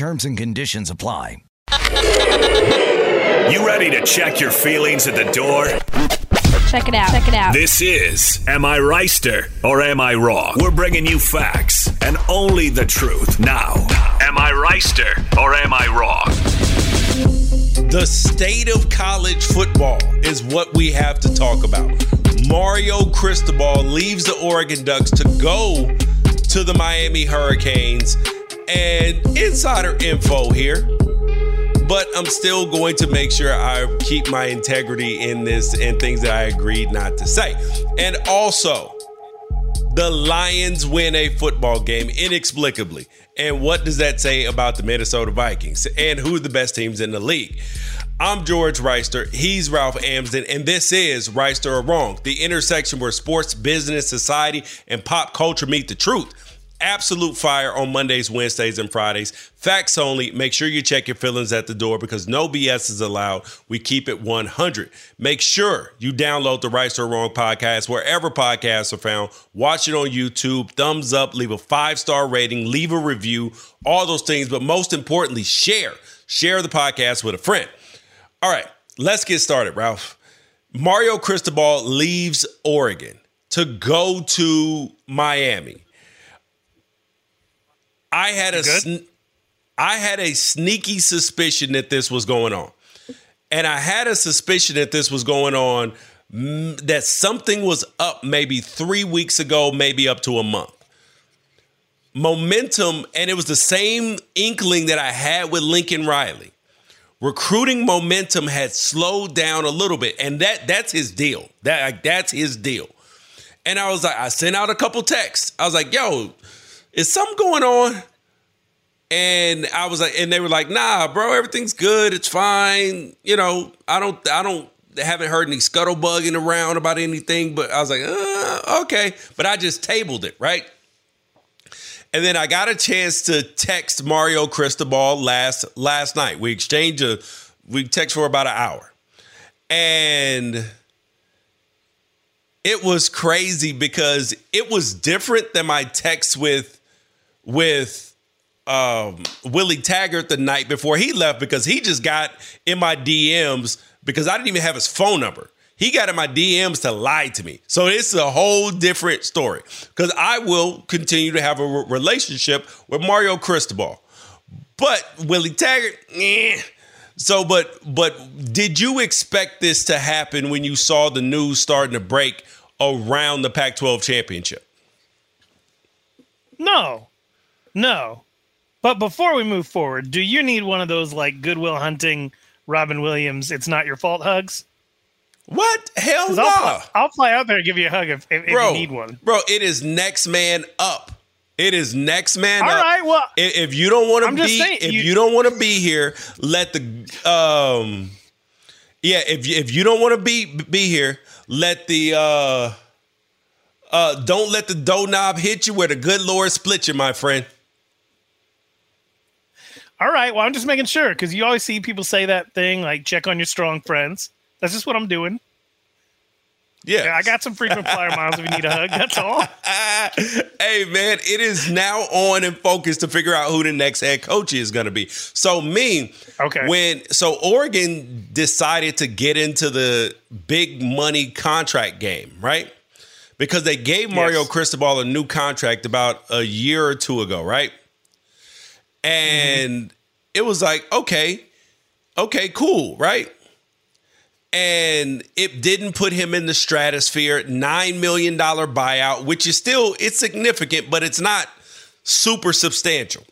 Terms and conditions apply. You ready to check your feelings at the door? Check it out. Check it out. This is Am I Wrighster or Am I Wrong? We're bringing you facts and only the truth. Now, Am I Wrighster or Am I Wrong? The state of college football is what we have to talk about. Mario Cristobal leaves the Oregon Ducks to go to the Miami Hurricanes and insider info here. But I'm still going to make sure I keep my integrity in this and things that I agreed not to say. And also, the Lions win a football game inexplicably. And what does that say about the Minnesota Vikings and who are the best teams in the league? I'm George Wrighster. He's Ralph Amsden, and this is Wrighster or Wrong, the intersection where sports, business, society, and pop culture meet the truth absolute fire on Mondays, Wednesdays, and Fridays. Facts only. Make sure you check your feelings at the door because no BS is allowed. We keep it 100. Make sure you download the Right or Wrong podcast wherever podcasts are found. Watch it on YouTube. Thumbs up, leave a five star rating, leave a review, all those things. But most importantly, share. Share the podcast with a friend. All right, let's get started, Ralph. Mario Cristobal leaves Oregon to go to Miami. I had a sn- I had a sneaky suspicion that this was going on. And I had a suspicion that this was going on that something was up maybe 3 weeks ago, maybe up to a month. Momentum and it was the same inkling that I had with Lincoln Riley. Recruiting momentum had slowed down a little bit and that that's his deal. That that's his deal. And I was like I sent out a couple texts. I was like, "Yo, is something going on? And I was like, and they were like, nah, bro, everything's good. It's fine. You know, I don't, I don't, haven't heard any scuttlebugging around about anything, but I was like, uh, okay. But I just tabled it, right? And then I got a chance to text Mario Cristobal last last night. We exchanged a we text for about an hour. And it was crazy because it was different than my text with with um, Willie Taggart the night before he left because he just got in my DMs because I didn't even have his phone number. He got in my DMs to lie to me. So it's a whole different story because I will continue to have a relationship with Mario Cristobal. But Willie Taggart, eh. So, but but did you expect this to happen when you saw the news starting to break around the Pac-12 championship? No, no. But before we move forward, do you need one of those like Goodwill Hunting, Robin Williams? It's not your fault hugs. What hell no? I'll, I'll, fly out there and give you a hug if, if, bro, if you need one. Bro, it is next man up. It is next man All up. right, well, if, if you don't want to be, saying, if you, you don't want to be here, let the um, yeah. If you, if you don't want to be be here, let the uh, uh, don't let the doorknob hit you where the good Lord split you, my friend. All right. Well, I'm just making sure because you always see people say that thing like check on your strong friends. That's just what I'm doing. Yeah. I got some frequent flyer miles if you need a hug. That's all. hey, man, it is now on and focused to figure out who the next head coach is going to be. So, me, okay. when, so Oregon decided to get into the big money contract game, right? Because they gave Mario yes. Cristobal a new contract about a year or two ago, right? And mm-hmm. it was like, okay, okay, cool, right? and it didn't put him in the stratosphere. Nine million dollar buyout, which is still it's significant, but it's not super substantial.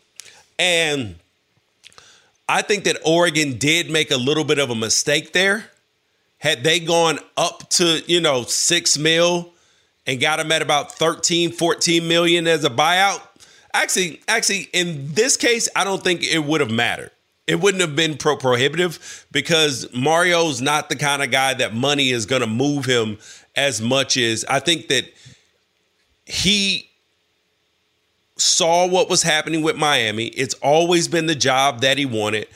And I think that Oregon did make a little bit of a mistake there. Had they gone up to, you know, six mil and got him at about 13, 14 million as a buyout, actually, actually, in this case, I don't think it would have mattered it wouldn't have been pro prohibitive because Mario's not the kind of guy that money is going to move him as much as I think that he saw what was happening with Miami. It's always been the job that he wanted.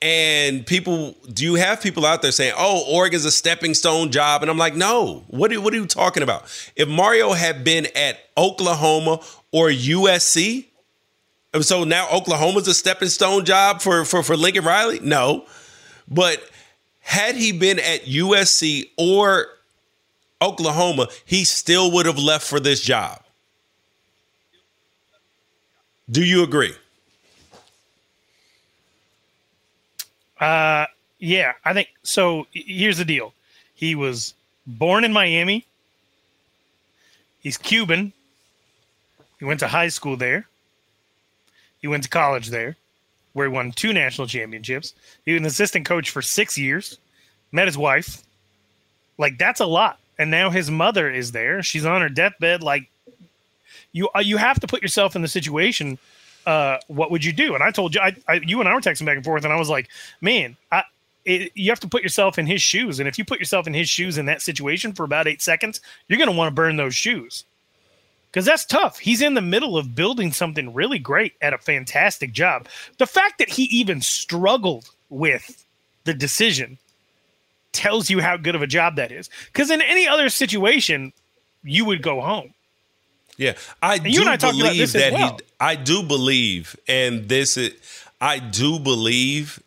And people, do you have people out there saying, "Oh, Oregon's a stepping stone job"? And I'm like, "No. What are, what are you talking about? If Mario had been at Oklahoma or USC, so now Oklahoma's a stepping stone job for, for, for Lincoln Riley? No. But had he been at USC or Oklahoma, he still would have left for this job. Do you agree? Uh, yeah, I think so. Here's the deal: he was born in Miami. He's Cuban. He went to high school there. He went to college there, where he won two national championships. He was an assistant coach for six years. Met his wife. Like that's a lot. And now his mother is there. She's on her deathbed. Like you, uh, you have to put yourself in the situation. Uh, what would you do? And I told you, I, I, you and I were texting back and forth, and I was like, man, I, it, you have to put yourself in his shoes. And if you put yourself in his shoes in that situation for about eight seconds, you're going to want to burn those shoes because that's tough. He's in the middle of building something really great at a fantastic job. The fact that he even struggled with the decision tells you how good of a job that is. Because in any other situation, you would go home. Yeah, I and do I believe that well. he. I do believe, and this is, I do believe,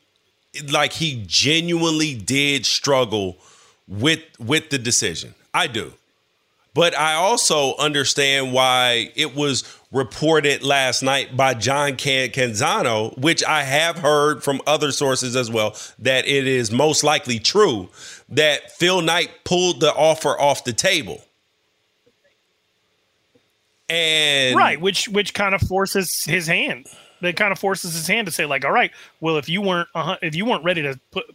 like he genuinely did struggle with with the decision. I do. But I also understand why it was reported last night by John Can- Canzano, which I have heard from other sources as well, that it is most likely true that Phil Knight pulled the offer off the table. And right, which which kind of forces his hand. That kind of forces his hand to say, like, all right, well, if you weren't uh, if you weren't ready to put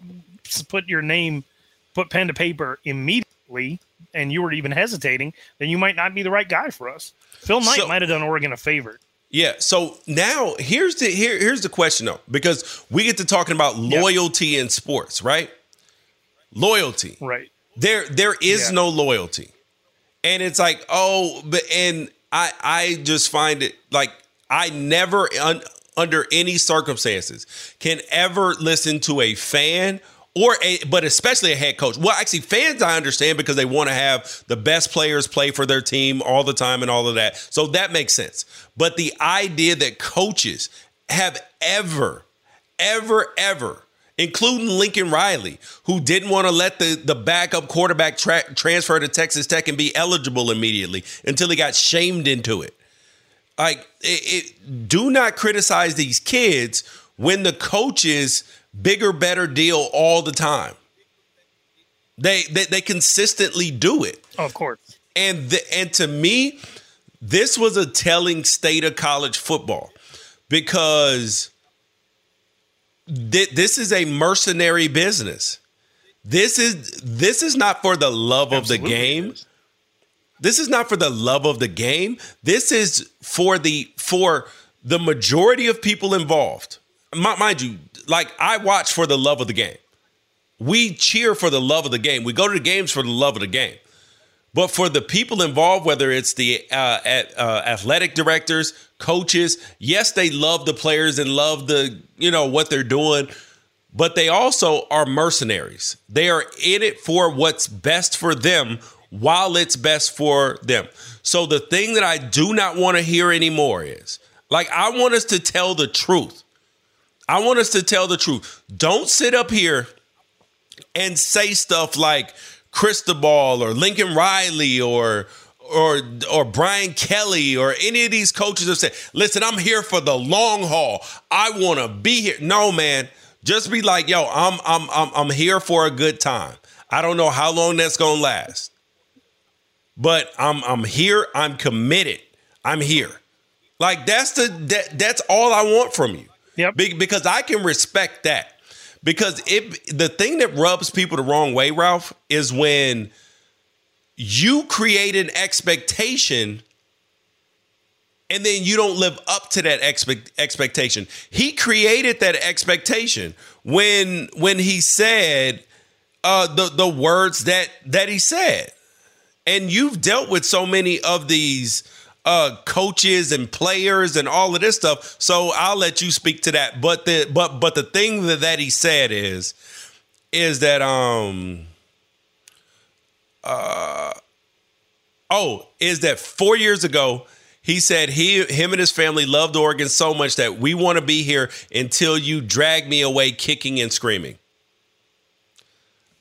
put your name, put pen to paper immediately, and you were even hesitating, then you might not be the right guy for us. Phil Knight so, might have done Oregon a favor. Yeah. So now here's the here, here's the question though, because we get to talking about loyalty yeah. in sports, right? Loyalty. Right. There there is yeah. no loyalty. And it's like, oh, but and I I just find it like I never un, under any circumstances can ever listen to a fan or a, but especially a head coach. Well, actually, fans I understand because they want to have the best players play for their team all the time and all of that. So that makes sense. But the idea that coaches have ever, ever, ever, including Lincoln Riley, who didn't want to let the, the backup quarterback tra- transfer to Texas Tech and be eligible immediately until he got shamed into it. Like, it, it, do not criticize these kids when the coaches bigger, better deal all the time. They, they, they consistently do it. Oh, of course. And the, and to me, this was a telling state of college football because th- this is a mercenary business. This is this is not for the love Absolutely. of the game. This is not for the love of the game. This is for the for the majority of people involved. Mind you, like I watch for the love of the game. We cheer for the love of the game. We go to the games for the love of the game. But for the people involved, whether it's the uh, at, uh, athletic directors, coaches, yes, they love the players and love the you know what they're doing, but they also are mercenaries. They are in it for what's best for them while it's best for them. So the thing that I do not want to hear anymore is like I want us to tell the truth. I want us to tell the truth. Don't sit up here and say stuff like Cristobal or Lincoln Riley or or or Brian Kelly or any of these coaches have said, "Listen, I'm here for the long haul. I want to be here." No, man, just be like, "Yo, I'm I'm I'm I'm here for a good time. I don't know how long that's gonna last, but I'm I'm here. I'm committed. I'm here. Like that's the that, that's all I want from you. Yep. Be, because I can respect that. Because it the thing that rubs people the wrong way, Ralph, is when you create an expectation and then you don't live up to that expect, expectation. He created that expectation when when he said uh, the the words that that he said, and you've dealt with so many of these uh, coaches and players and all of this stuff. So I'll let you speak to that. But the but but the thing that, that he said is is that um uh oh is that four years ago he said he him and his family loved Oregon so much that we want to be here until you drag me away kicking and screaming.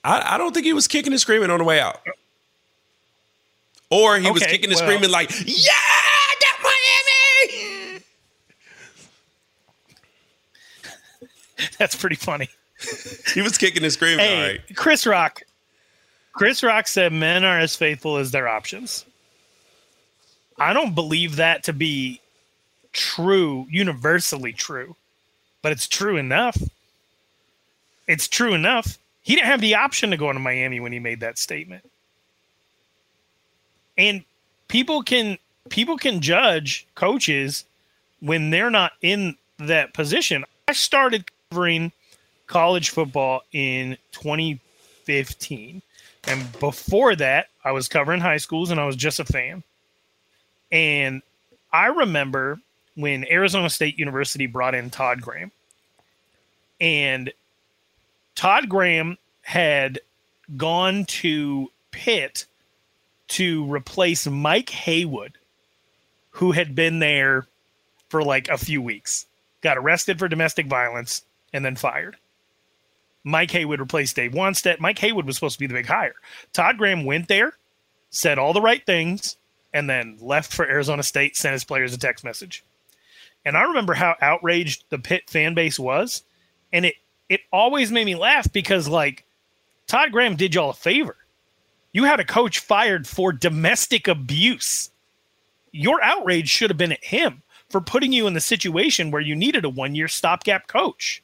I, I don't think he was kicking and screaming on the way out. Or he okay, was kicking and well, screaming like, "Yeah, I got Miami!" That's pretty funny. he was kicking and screaming. Hey, all right. Chris Rock. Chris Rock said men are as faithful as their options. I don't believe that to be true, universally true, but it's true enough. It's true enough. He didn't have the option to go into Miami when he made that statement and people can people can judge coaches when they're not in that position. I started covering college football in 2015. And before that, I was covering high schools and I was just a fan. And I remember when Arizona State University brought in Todd Graham. And Todd Graham had gone to Pitt to replace Mike Haywood, who had been there for like a few weeks, got arrested for domestic violence, and then fired. Mike Haywood replaced Dave Wannstedt. Mike Haywood was supposed to be the big hire. Todd Graham went there, said all the right things, and then left for Arizona State, sent his players a text message. And I remember how outraged the Pitt fan base was. And it it always made me laugh because like Todd Graham did y'all a favor. You had a coach fired for domestic abuse. Your outrage should have been at him for putting you in the situation where you needed a one year stopgap coach.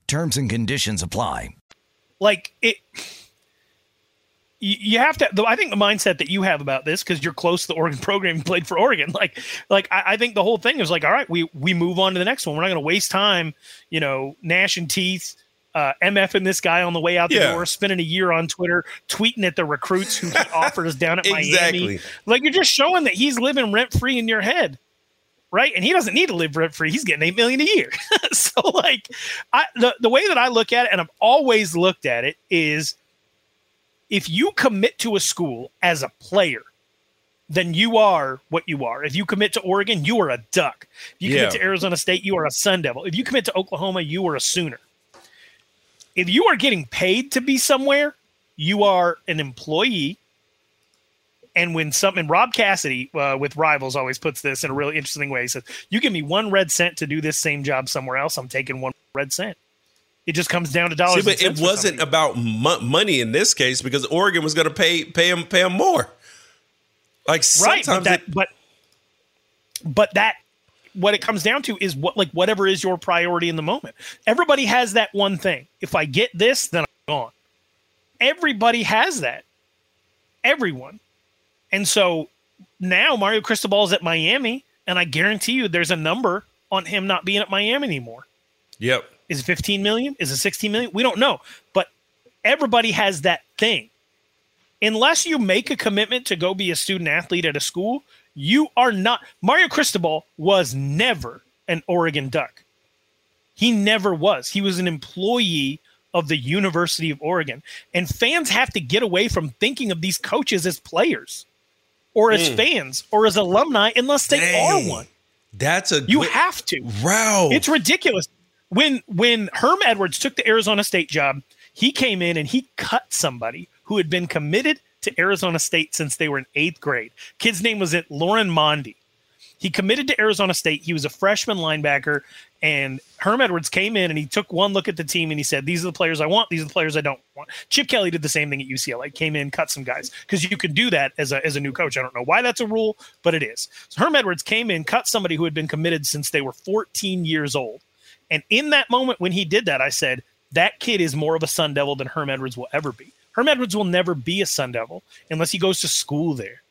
Terms and conditions apply. Like it, you, you have to. I think the mindset that you have about this, because you're close to the Oregon program, you played for Oregon. Like, like I, I think the whole thing is like, all right, we we move on to the next one. We're not going to waste time, you know, gnashing teeth. Uh, MFing this guy on the way out the Yeah. door, spending a year on Twitter, tweeting at the recruits who he offered us down at Exactly. Miami. Like you're just showing that he's living rent free in your head right? And he doesn't need to live rent free. He's getting eight million a year. so like, I the the way that I look at it, and I've always looked at it, is if you commit to a school as a player, then you are what you are. If you commit to Oregon, you are a Duck. If you commit to Arizona State, you are a Sun Devil. If you commit to Oklahoma, you are a Sooner. If you are getting paid to be somewhere, you are an employee and when something Rob Cassidy uh, with Rivals always puts this in a really interesting way. He says, "You give me one red cent to do this same job somewhere else, I'm taking one red cent." It just comes down to dollars. See, but it wasn't about mo- money in this case because Oregon was going to pay pay him pay him more. Like right, sometimes but that, it- but but that what it comes down to is what like whatever is your priority in the moment. Everybody has that one thing. If I get this, then I'm gone. Everybody has that. Everyone. And so now Mario Cristobal is at Miami, and I guarantee you there's a number on him not being at Miami anymore. Yep. Is it 15 million? Is it 16 million? We don't know. But everybody has that thing. Unless you make a commitment to go be a student athlete at a school, you are not. Mario Cristobal was never an Oregon Duck. He never was. He was an employee of the University of Oregon. And fans have to get away from thinking of these coaches as players or as Mm. fans or as alumni unless they Dang. are one. That's a You good- have to. Wow. It's ridiculous. When when Herm Edwards took the Arizona State job, he came in and he cut somebody who had been committed to Arizona State since they were in eighth grade. Kid's name was Lauren Mondi. He committed to Arizona State. He was a freshman linebacker, and Herm Edwards came in and he took one look at the team and he said, "These are the players I want. These are the players I don't want." Chip Kelly did the same thing at UCLA. Came in, cut some guys because you can do that as a as a new coach. I don't know why that's a rule, but it is. So Herm Edwards came in, cut somebody who had been committed since they were 14 years old, and in that moment when he did that, I said, "That kid is more of a Sun Devil than Herm Edwards will ever be." Herm Edwards will never be a Sun Devil unless he goes to school there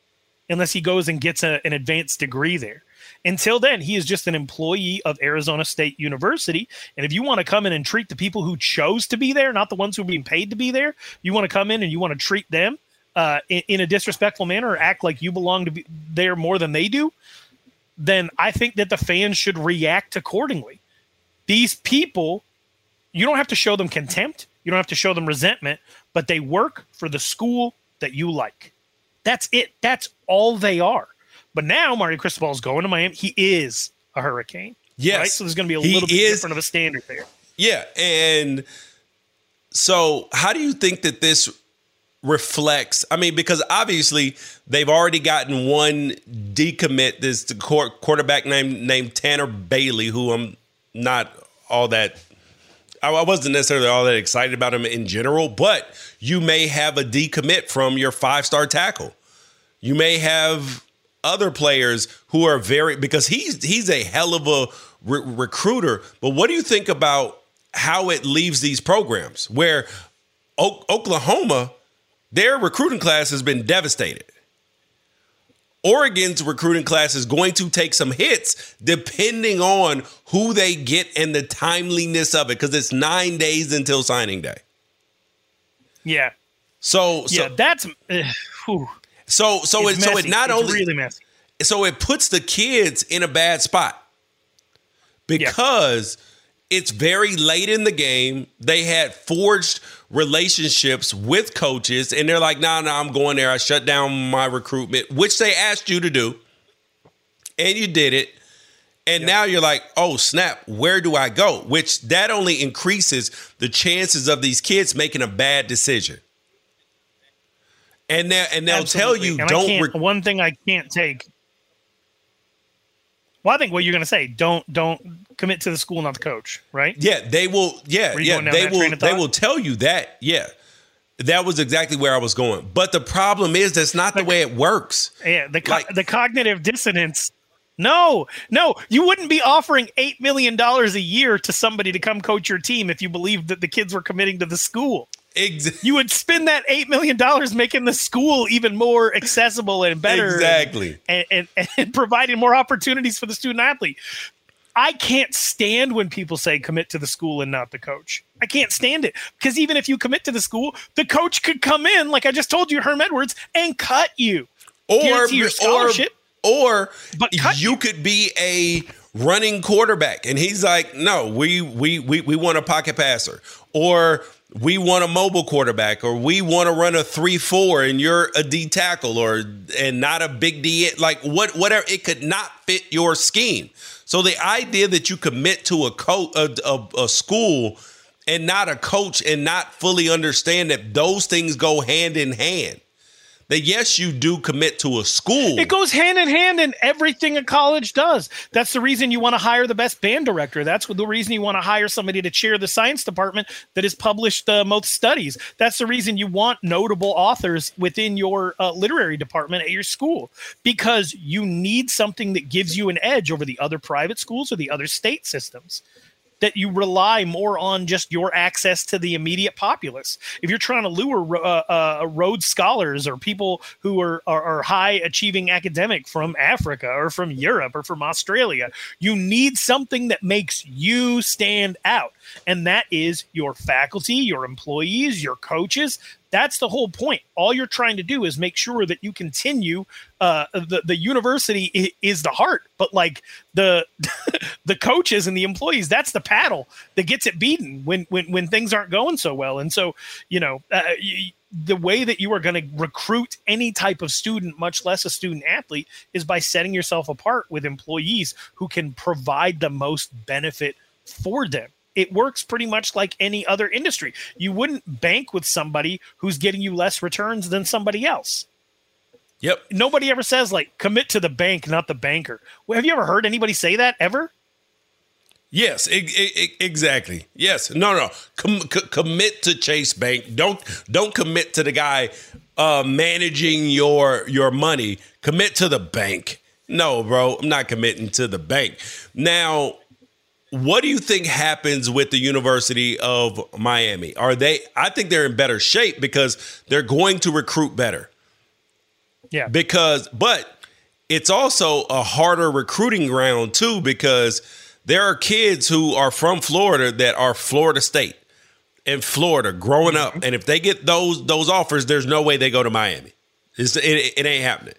unless he goes and gets a, an advanced degree there. Until then, he is just an employee of Arizona State University. And if you want to come in and treat the people who chose to be there, not the ones who are being paid to be there, you want to come in and you want to treat them uh, in, in a disrespectful manner or act like you belong to be there more than they do, then I think that the fans should react accordingly. These people, you don't have to show them contempt, you don't have to show them resentment, but they work for the school that you like. That's it. That's all they are. But now Mario Cristobal is going to Miami. He is a hurricane. Yes. Right? So there's going to be a little bit is, different of a standard there. Yeah. And so how do you think that this reflects? I mean, because obviously they've already gotten one decommit, this quarterback named named Tanner Bailey, who I'm not all that I wasn't necessarily all that excited about him in general, but you may have a decommit from your five star tackle. You may have other players who are very because he's he's a hell of a re- recruiter. But what do you think about how it leaves these programs where o- Oklahoma, their recruiting class has been devastated. Oregon's recruiting class is going to take some hits depending on who they get and the timeliness of it because it's nine days until signing day. Yeah. So, so yeah, that's uh, so so it's it so it not it's only really messy. So it puts the kids in a bad spot because yeah. It's very late in the game. They had forged relationships with coaches, and they're like, "Nah, nah, I'm going there. I shut down my recruitment," which they asked you to do, and you did it. And yep. now you're like, "Oh snap! Where do I go?" Which that only increases the chances of these kids making a bad decision. And and they'll Absolutely. tell you, and "Don't." Rec- one thing I can't take well, I think what you're going to say, don't don't commit to the school, not the coach, right? Yeah, they will. Yeah, yeah, they will. They will tell you that. Yeah, that was exactly where I was going. But the problem is that's not the, the way it works. Yeah, the co- like, the cognitive dissonance. No, no, you wouldn't be offering eight million dollars a year to somebody to come coach your team if you believed that the kids were committing to the school. Exactly. You would spend that eight million dollars making the school even more accessible and better. Exactly. And, and, and, and providing more opportunities for the student athlete. I can't stand when people say commit to the school and not the coach. I can't stand it because even if you commit to the school, the coach could come in, like I just told you, Herm Edwards, and cut you. Or your scholarship. Or, or but you, you could be a running quarterback, and he's like, "No, we we we we want a pocket passer." Or we want a mobile quarterback or we want to run a 3-4 and you're a D tackle or and not a big D like what whatever it could not fit your scheme. So the idea that you commit to a coach a, a, a school and not a coach and not fully understand that those things go hand in hand that yes, you do commit to a school. It goes hand in hand in everything a college does. That's the reason you want to hire the best band director. That's the reason you want to hire somebody to chair the science department that has published the most studies. That's the reason you want notable authors within your uh, literary department at your school because you need something that gives you an edge over the other private schools or the other state systems that you rely more on just your access to the immediate populace. If you're trying to lure uh, uh, Rhodes scholars or people who are, are, are high achieving academic from Africa or from Europe or from Australia, you need something that makes you stand out. And that is your faculty, your employees, your coaches. That's the whole point. All you're trying to do is make sure that you continue. Uh, the the university is the heart, but like the the coaches and the employees, that's the paddle that gets it beaten when when when things aren't going so well. And so you know. Uh, you, the way that you are going to recruit any type of student, much less a student athlete, is by setting yourself apart with employees who can provide the most benefit for them it works pretty much like any other industry. You wouldn't bank with somebody who's getting you less returns than somebody else. Yep. Nobody ever says like commit to the bank, not the banker. Well, have you ever heard anybody say that ever? Yes, exactly. Yes, no, no. Com- c- commit to Chase Bank. Don't don't commit to the guy uh, managing your your money. Commit to the bank. No, bro, I'm not committing to the bank. Now, what do you think happens with the University of Miami? Are they I think they're in better shape because they're going to recruit better. Yeah. Because but it's also a harder recruiting ground too because there are kids who are from Florida that are Florida State in Florida growing up mm-hmm. and if they get those those offers there's no way they go to Miami. It's, it, it ain't happening.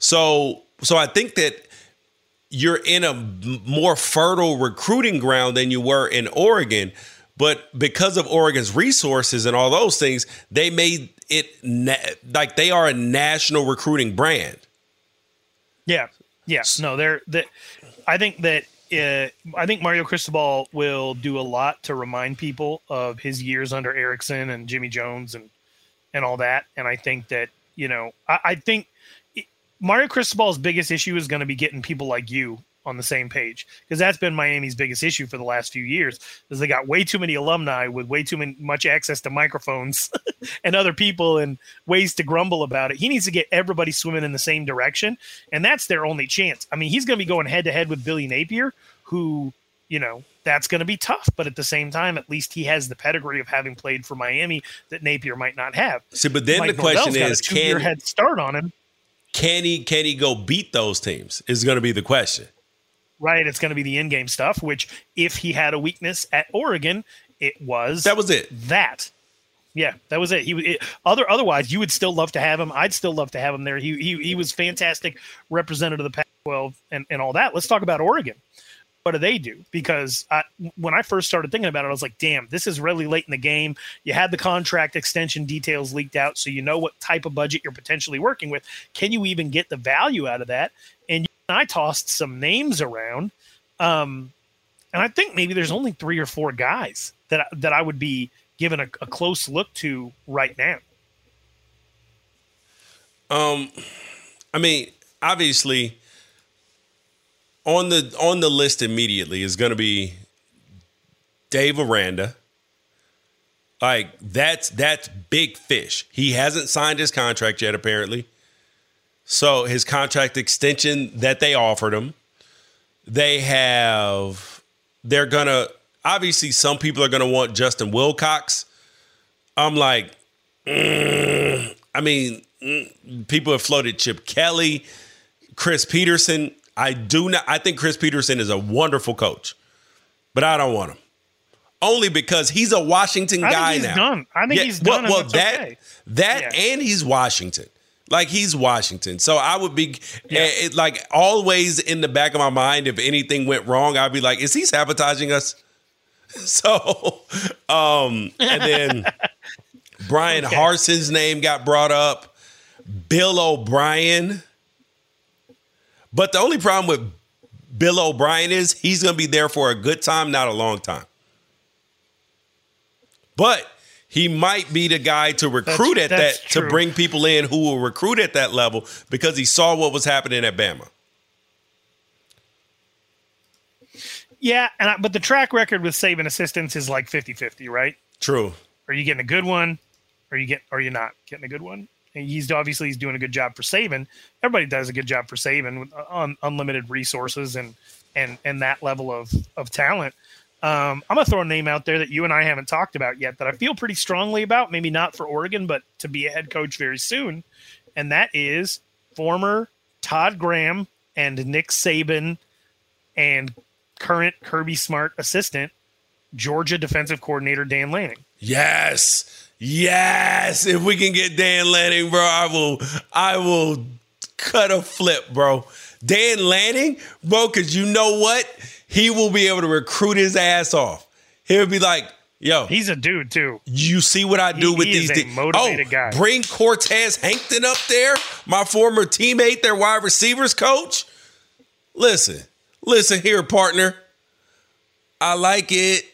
So so I think that you're in a more fertile recruiting ground than you were in Oregon. But because of Oregon's resources and all those things, they made it na- like they are a national recruiting brand. Yeah. Yeah. No, they're that. I think that uh, I think Mario Cristobal will do a lot to remind people of his years under Erickson and Jimmy Jones and and all that. And I think that you know, I, I think Mario Cristobal's biggest issue is going to be getting people like you on the same page because that's been Miami's biggest issue for the last few years is they got way too many alumni with way too many, much access to microphones and other people and ways to grumble about it. He needs to get everybody swimming in the same direction and that's their only chance. I mean, he's going to be going head to head with Billy Napier who, you know, that's going to be tough, but at the same time at least he has the pedigree of having played for Miami that Napier might not have. See, but then Mike the question is can head start on him. Can he can he go beat those teams? Is going to be the question right? It's going to be the in-game stuff. Which, if he had a weakness at Oregon, it was that was it. That, yeah, that was it. He it, other otherwise, you would still love to have him. I'd still love to have him there. He he, he was fantastic representative of the Pac-12 and and all that. Let's talk about Oregon. What do they do? Because I, when I first started thinking about it, I was like, "Damn, this is really late in the game." You had the contract extension details leaked out, so you know what type of budget you're potentially working with. Can you even get the value out of that? And I tossed some names around, um, and I think maybe there's only three or four guys that that I would be given a, a close look to right now. Um, I mean, obviously, on the on the list immediately is going to be Dave Aranda. Like that's that's big fish. He hasn't signed his contract yet, apparently. So his contract extension that they offered him, they have, they're gonna obviously some people are gonna want Justin Wilcox. I'm like, mm, I mean, mm, people have floated Chip Kelly, Chris Petersen. I do not. I think Chris Petersen is a wonderful coach, but I don't want him only because he's a Washington guy he's now. Done. I think yeah, he's done. Well, well that okay. that yeah. and he's Washington. Like he's Washington. So I would be yeah. it, like always in the back of my mind, if anything went wrong, I'd be like, is he sabotaging us? So, um, and then Brian okay. Harsin's name got brought up, Bill O'Brien. But the only problem with Bill O'Brien is he's going to be there for a good time, not a long time. But he might be the guy to recruit that's, at that's that true. to bring people in who will recruit at that level because he saw what was happening at Bama. Yeah, and I, but the track record with Saban assistants is like 50-50, right? True. Are you getting a good one? Are you get are you not getting a good one? He's obviously he's doing a good job for Saban. Everybody does a good job for Saban with un, unlimited resources and and and that level of of talent. Um, I'm gonna throw a name out there that you and I haven't talked about yet that I feel pretty strongly about. Maybe not for Oregon, but to be a head coach very soon, and that is former Todd Graham and Nick Saban and current Kirby Smart assistant Georgia defensive coordinator Dan Lanning. Yes, yes. If we can get Dan Lanning, bro, I will. I will cut a flip, bro. Dan Lanning, bro, because you know what? he will be able to recruit his ass off. He'll be like, yo. He's a dude too. You see what I do he, with he these things. Motivated oh, guy. Bring Cortez Hankton up there, my former teammate, their wide receivers coach. Listen, listen here, partner. I like it.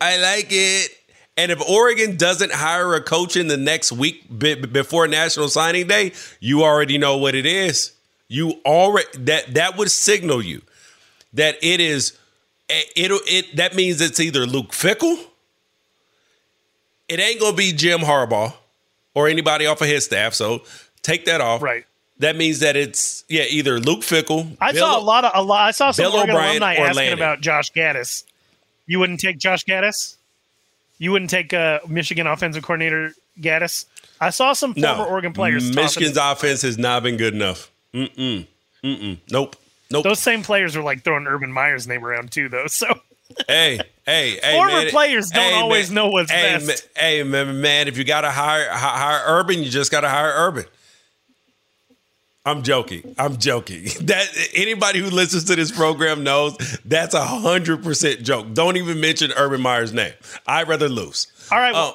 I like it. And if Oregon doesn't hire a coach in the next week before National Signing Day, you already know what it is. You already that that would signal you that it is eh, it it that means it's either Luke Fickell. it ain't gonna be Jim Harbaugh or anybody off of his staff. So take that off. Right. That means that it's yeah either Luke Fickell. I Bill, saw a lot of a lot. I saw some Bill Oregon alumni asking about Josh Gattis. You wouldn't take Josh Gattis. You wouldn't take a Michigan offensive coordinator Gattis. I saw some former no. Oregon players. Michigan's offense has not been good enough. Mm-mm. Mm-mm. Nope. Nope. Those same players are like throwing Urban Meyer's name around too, though. So. hey, hey, hey, former man, players don't hey, always man, know what's hey, best. Man, hey, man, man, if you got to hire hire Urban, you just got to hire Urban. I'm joking. I'm joking. That anybody who listens to this program knows that's a hundred percent joke. Don't even mention Urban Meyer's name. I'd rather lose. All right. Well, um,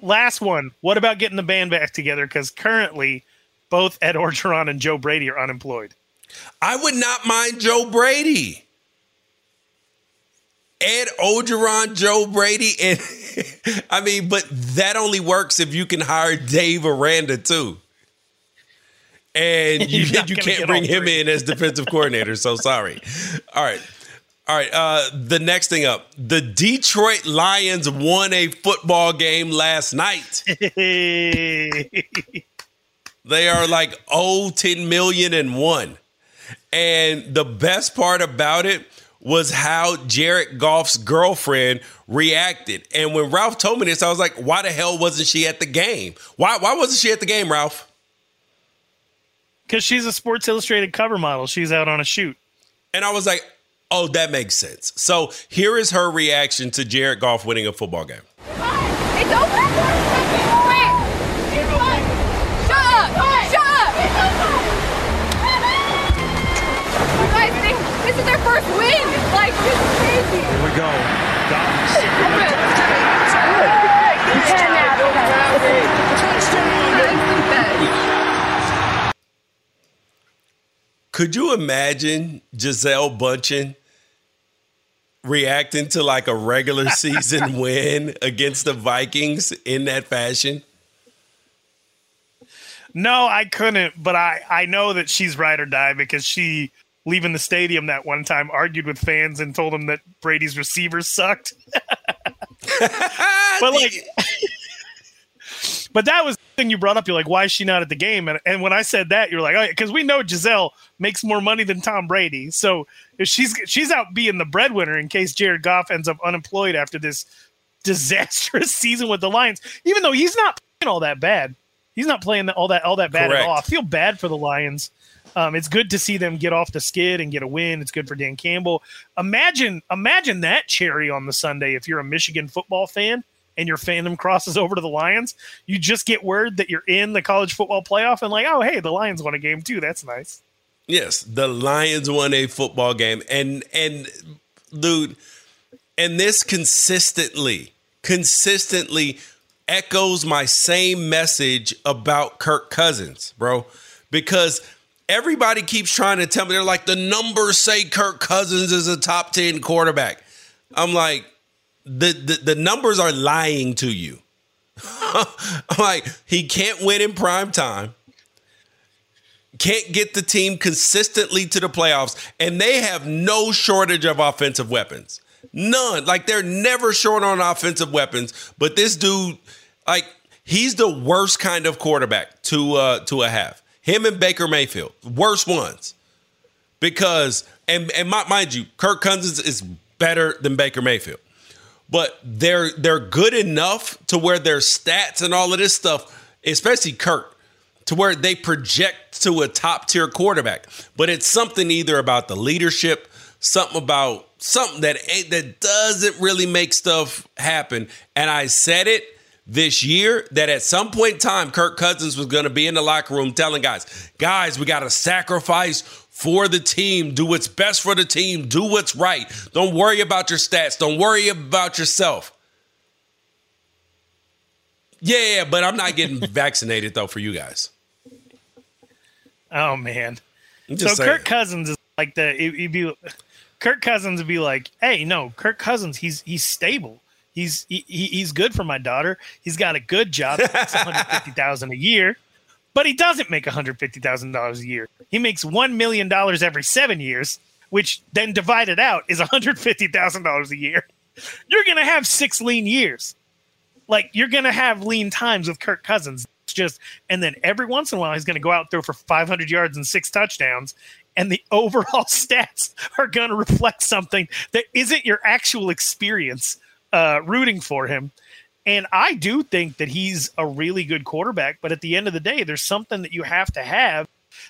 Last one. What about getting the band back together? Because currently, both Ed Orgeron and Joe Brady are unemployed. I would not mind Joe Brady. Ed Orgeron, Joe Brady, and I mean, but that only works if you can hire Dave Aranda too. And you, you can't bring him in as defensive coordinator. So sorry. All right. All right. Uh, the next thing up the Detroit Lions won a football game last night. they are like, oh, 10 million and one. And the best part about it was how Jared Goff's girlfriend reacted. And when Ralph told me this, I was like, why the hell wasn't she at the game? Why why wasn't she at the game, Ralph? Because she's a Sports Illustrated cover model. She's out on a shoot. And I was like, oh, that makes sense. So here is her reaction to Jared Goff winning a football game. It's over. This is their first win. Like, this is crazy. Here we go. Could you imagine Gisele Bündchen reacting to like a regular season win against the Vikings in that fashion? No, I couldn't, but I, I know that she's ride or die because she leaving the stadium that one time argued with fans and told them that Brady's receivers sucked. but like But that was thing you brought up. You're like, why is she not at the game? And, and when I said that, you're like, Oh, because oh, we know Gisele makes more money than Tom Brady. So if she's she's out being the breadwinner in case Jared Goff ends up unemployed after this disastrous season with the Lions, even though he's not playing all that bad. He's not playing all that all that bad Correct. at all. I feel bad for the Lions. Um, it's good to see them get off the skid and get a win. It's good for Dan Campbell. Imagine, imagine that cherry on the Sunday if you're a Michigan football fan and your fandom crosses over to the Lions. You just get word that you're in the college football playoff and like, oh hey, the Lions won a game too. That's nice. Yes, the Lions won a football game, and and dude, and this consistently, consistently echoes my same message about Kirk Cousins, bro, because everybody keeps trying to tell me they're like the numbers say Kirk Cousins is a top 10 quarterback. I'm like the the, the numbers are lying to you. Like he can't win in prime time. Can't get the team consistently to the playoffs and they have no shortage of offensive weapons. None. Like they're never short on offensive weapons, but this dude like he's the worst kind of quarterback to uh to a have. Him and Baker Mayfield, worst ones. Because and and mind you, Kirk Cousins is better than Baker Mayfield. But they're they're good enough to where their stats and all of this stuff, especially Kirk, to where they project to a top tier quarterback. But it's something either about the leadership, something about something that eh, that doesn't really make stuff happen. And I said it this year that at some point in time, Kirk Cousins was going to be in the locker room telling guys, guys, we got to sacrifice for the team, do what's best for the team, do what's right. Don't worry about your stats, don't worry about yourself. Yeah, but I'm not getting vaccinated though for you guys. Oh man. So saying. Kirk Cousins is like the he'd be Kirk Cousins would be like, "Hey, no, Kirk Cousins, he's he's stable. He's he, he's good for my daughter. He's got a good job. It's one hundred fifty thousand a year, but he doesn't make one hundred fifty thousand dollars a year. He makes one million dollars every seven years, which then divided out is one hundred fifty thousand dollars a year. You're gonna have six lean years. Like you're gonna have lean times with Kirk Cousins. It's just and then every once in a while he's gonna go out there for five hundred yards and six touchdowns, and the overall stats are going to reflect something that isn't your actual experience uh, rooting for him. And I do think that he's a really good quarterback, but at the end of the day, there's something that you have to have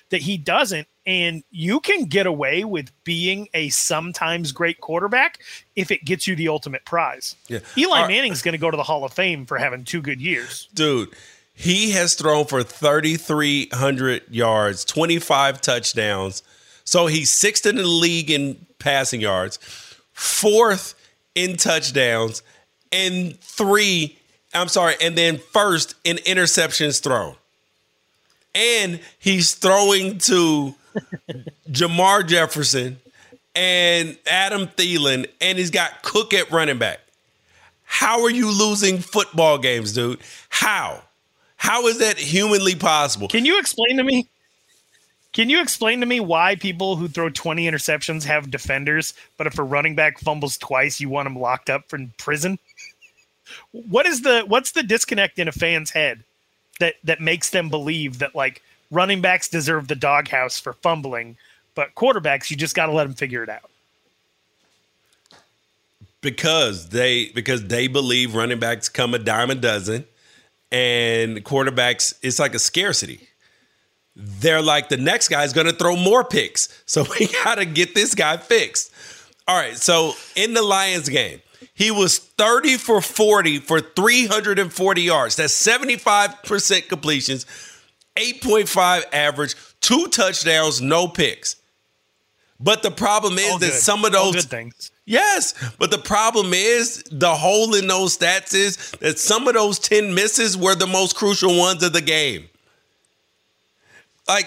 that he doesn't. And you can get away with being a sometimes great quarterback if it gets you the ultimate prize. Yeah. Eli Our, Manning's going to go to the Hall of Fame for having two good years. Dude, he has thrown for 3,300 yards, 25 touchdowns. So he's sixth in the league in passing yards, fourth in touchdowns and three, I'm sorry, and then first in interceptions thrown. And he's throwing to Jamar Jefferson and Adam Thielen, and he's got Cook at running back. How are you losing football games, dude? How? How is that humanly possible? Can you explain to me? Can you explain to me why people who throw 20 interceptions have defenders, but if a running back fumbles twice, you want him locked up for prison? What is the what's the disconnect in a fan's head that that makes them believe that like running backs deserve the doghouse for fumbling, but quarterbacks you just got to let them figure it out? Because they because they believe running backs come a dime a dozen and quarterbacks it's like a scarcity they're like, the next guy's going to throw more picks. So we got to get this guy fixed. All right. So in the Lions game, he was 30 for 40 for 340 yards. That's 75% completions, 8.5 average, two touchdowns, no picks. But the problem is All that good. some of those good things. Yes, but the problem is the hole in those stats is that some of those 10 misses were the most crucial ones of the game. Like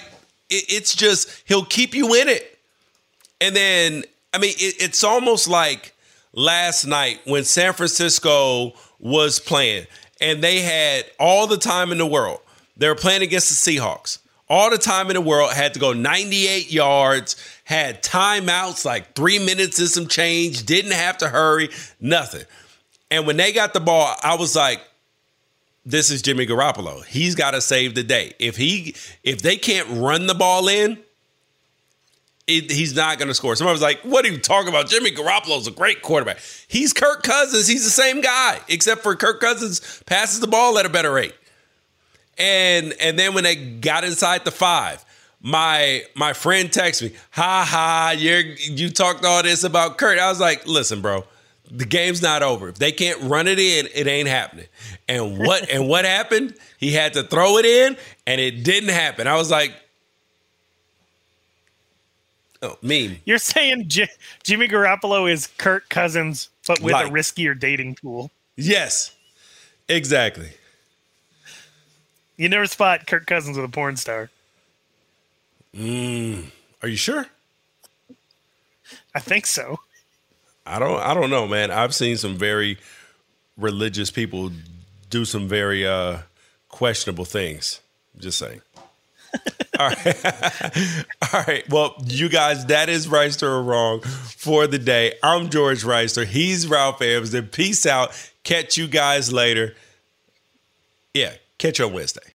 it, it's just he'll keep you in it. And then I mean it, it's almost like last night when San Francisco was playing and they had all the time in the world. They were playing against the Seahawks. All the time in the world had to go 98 yards, had timeouts like three minutes and some change, didn't have to hurry, nothing. And when they got the ball, I was like, this is Jimmy Garoppolo. He's got to save the day. If he if they can't run the ball in, it, he's not going to score. Somebody was like, "What are you talking about? Jimmy Garoppolo's a great quarterback. He's Kirk Cousins. He's the same guy, except for Kirk Cousins passes the ball at a better rate." And and then when they got inside the five, my my friend texted me, "Ha ha, you you talked all this about Kurt." I was like, "Listen, bro." the game's not over. If they can't run it in, it ain't happening. And what and what happened? He had to throw it in, and it didn't happen. I was like, "Oh, meme." You're saying J- Jimmy Garoppolo is Kirk Cousins, but with like, a riskier dating pool? Yes, Exactly. You never spot Kirk Cousins with a porn star. Mm, are you sure? I think so. I don't. I don't know, man. I've seen some very religious people do some very uh, questionable things. Just saying. All right. All right. Well, you guys, that is Wrighster or wrong for the day. I'm George Wrighster. He's Ralph Amsden. Peace out. Catch you guys later. Yeah, catch you on Wednesday.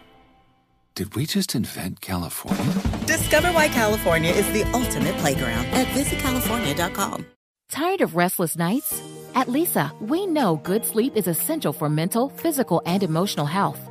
Did we just invent California? Discover why California is the ultimate playground at visitcalifornia.com. Tired of restless nights? At Leesa, we know good sleep is essential for mental, physical, and emotional health.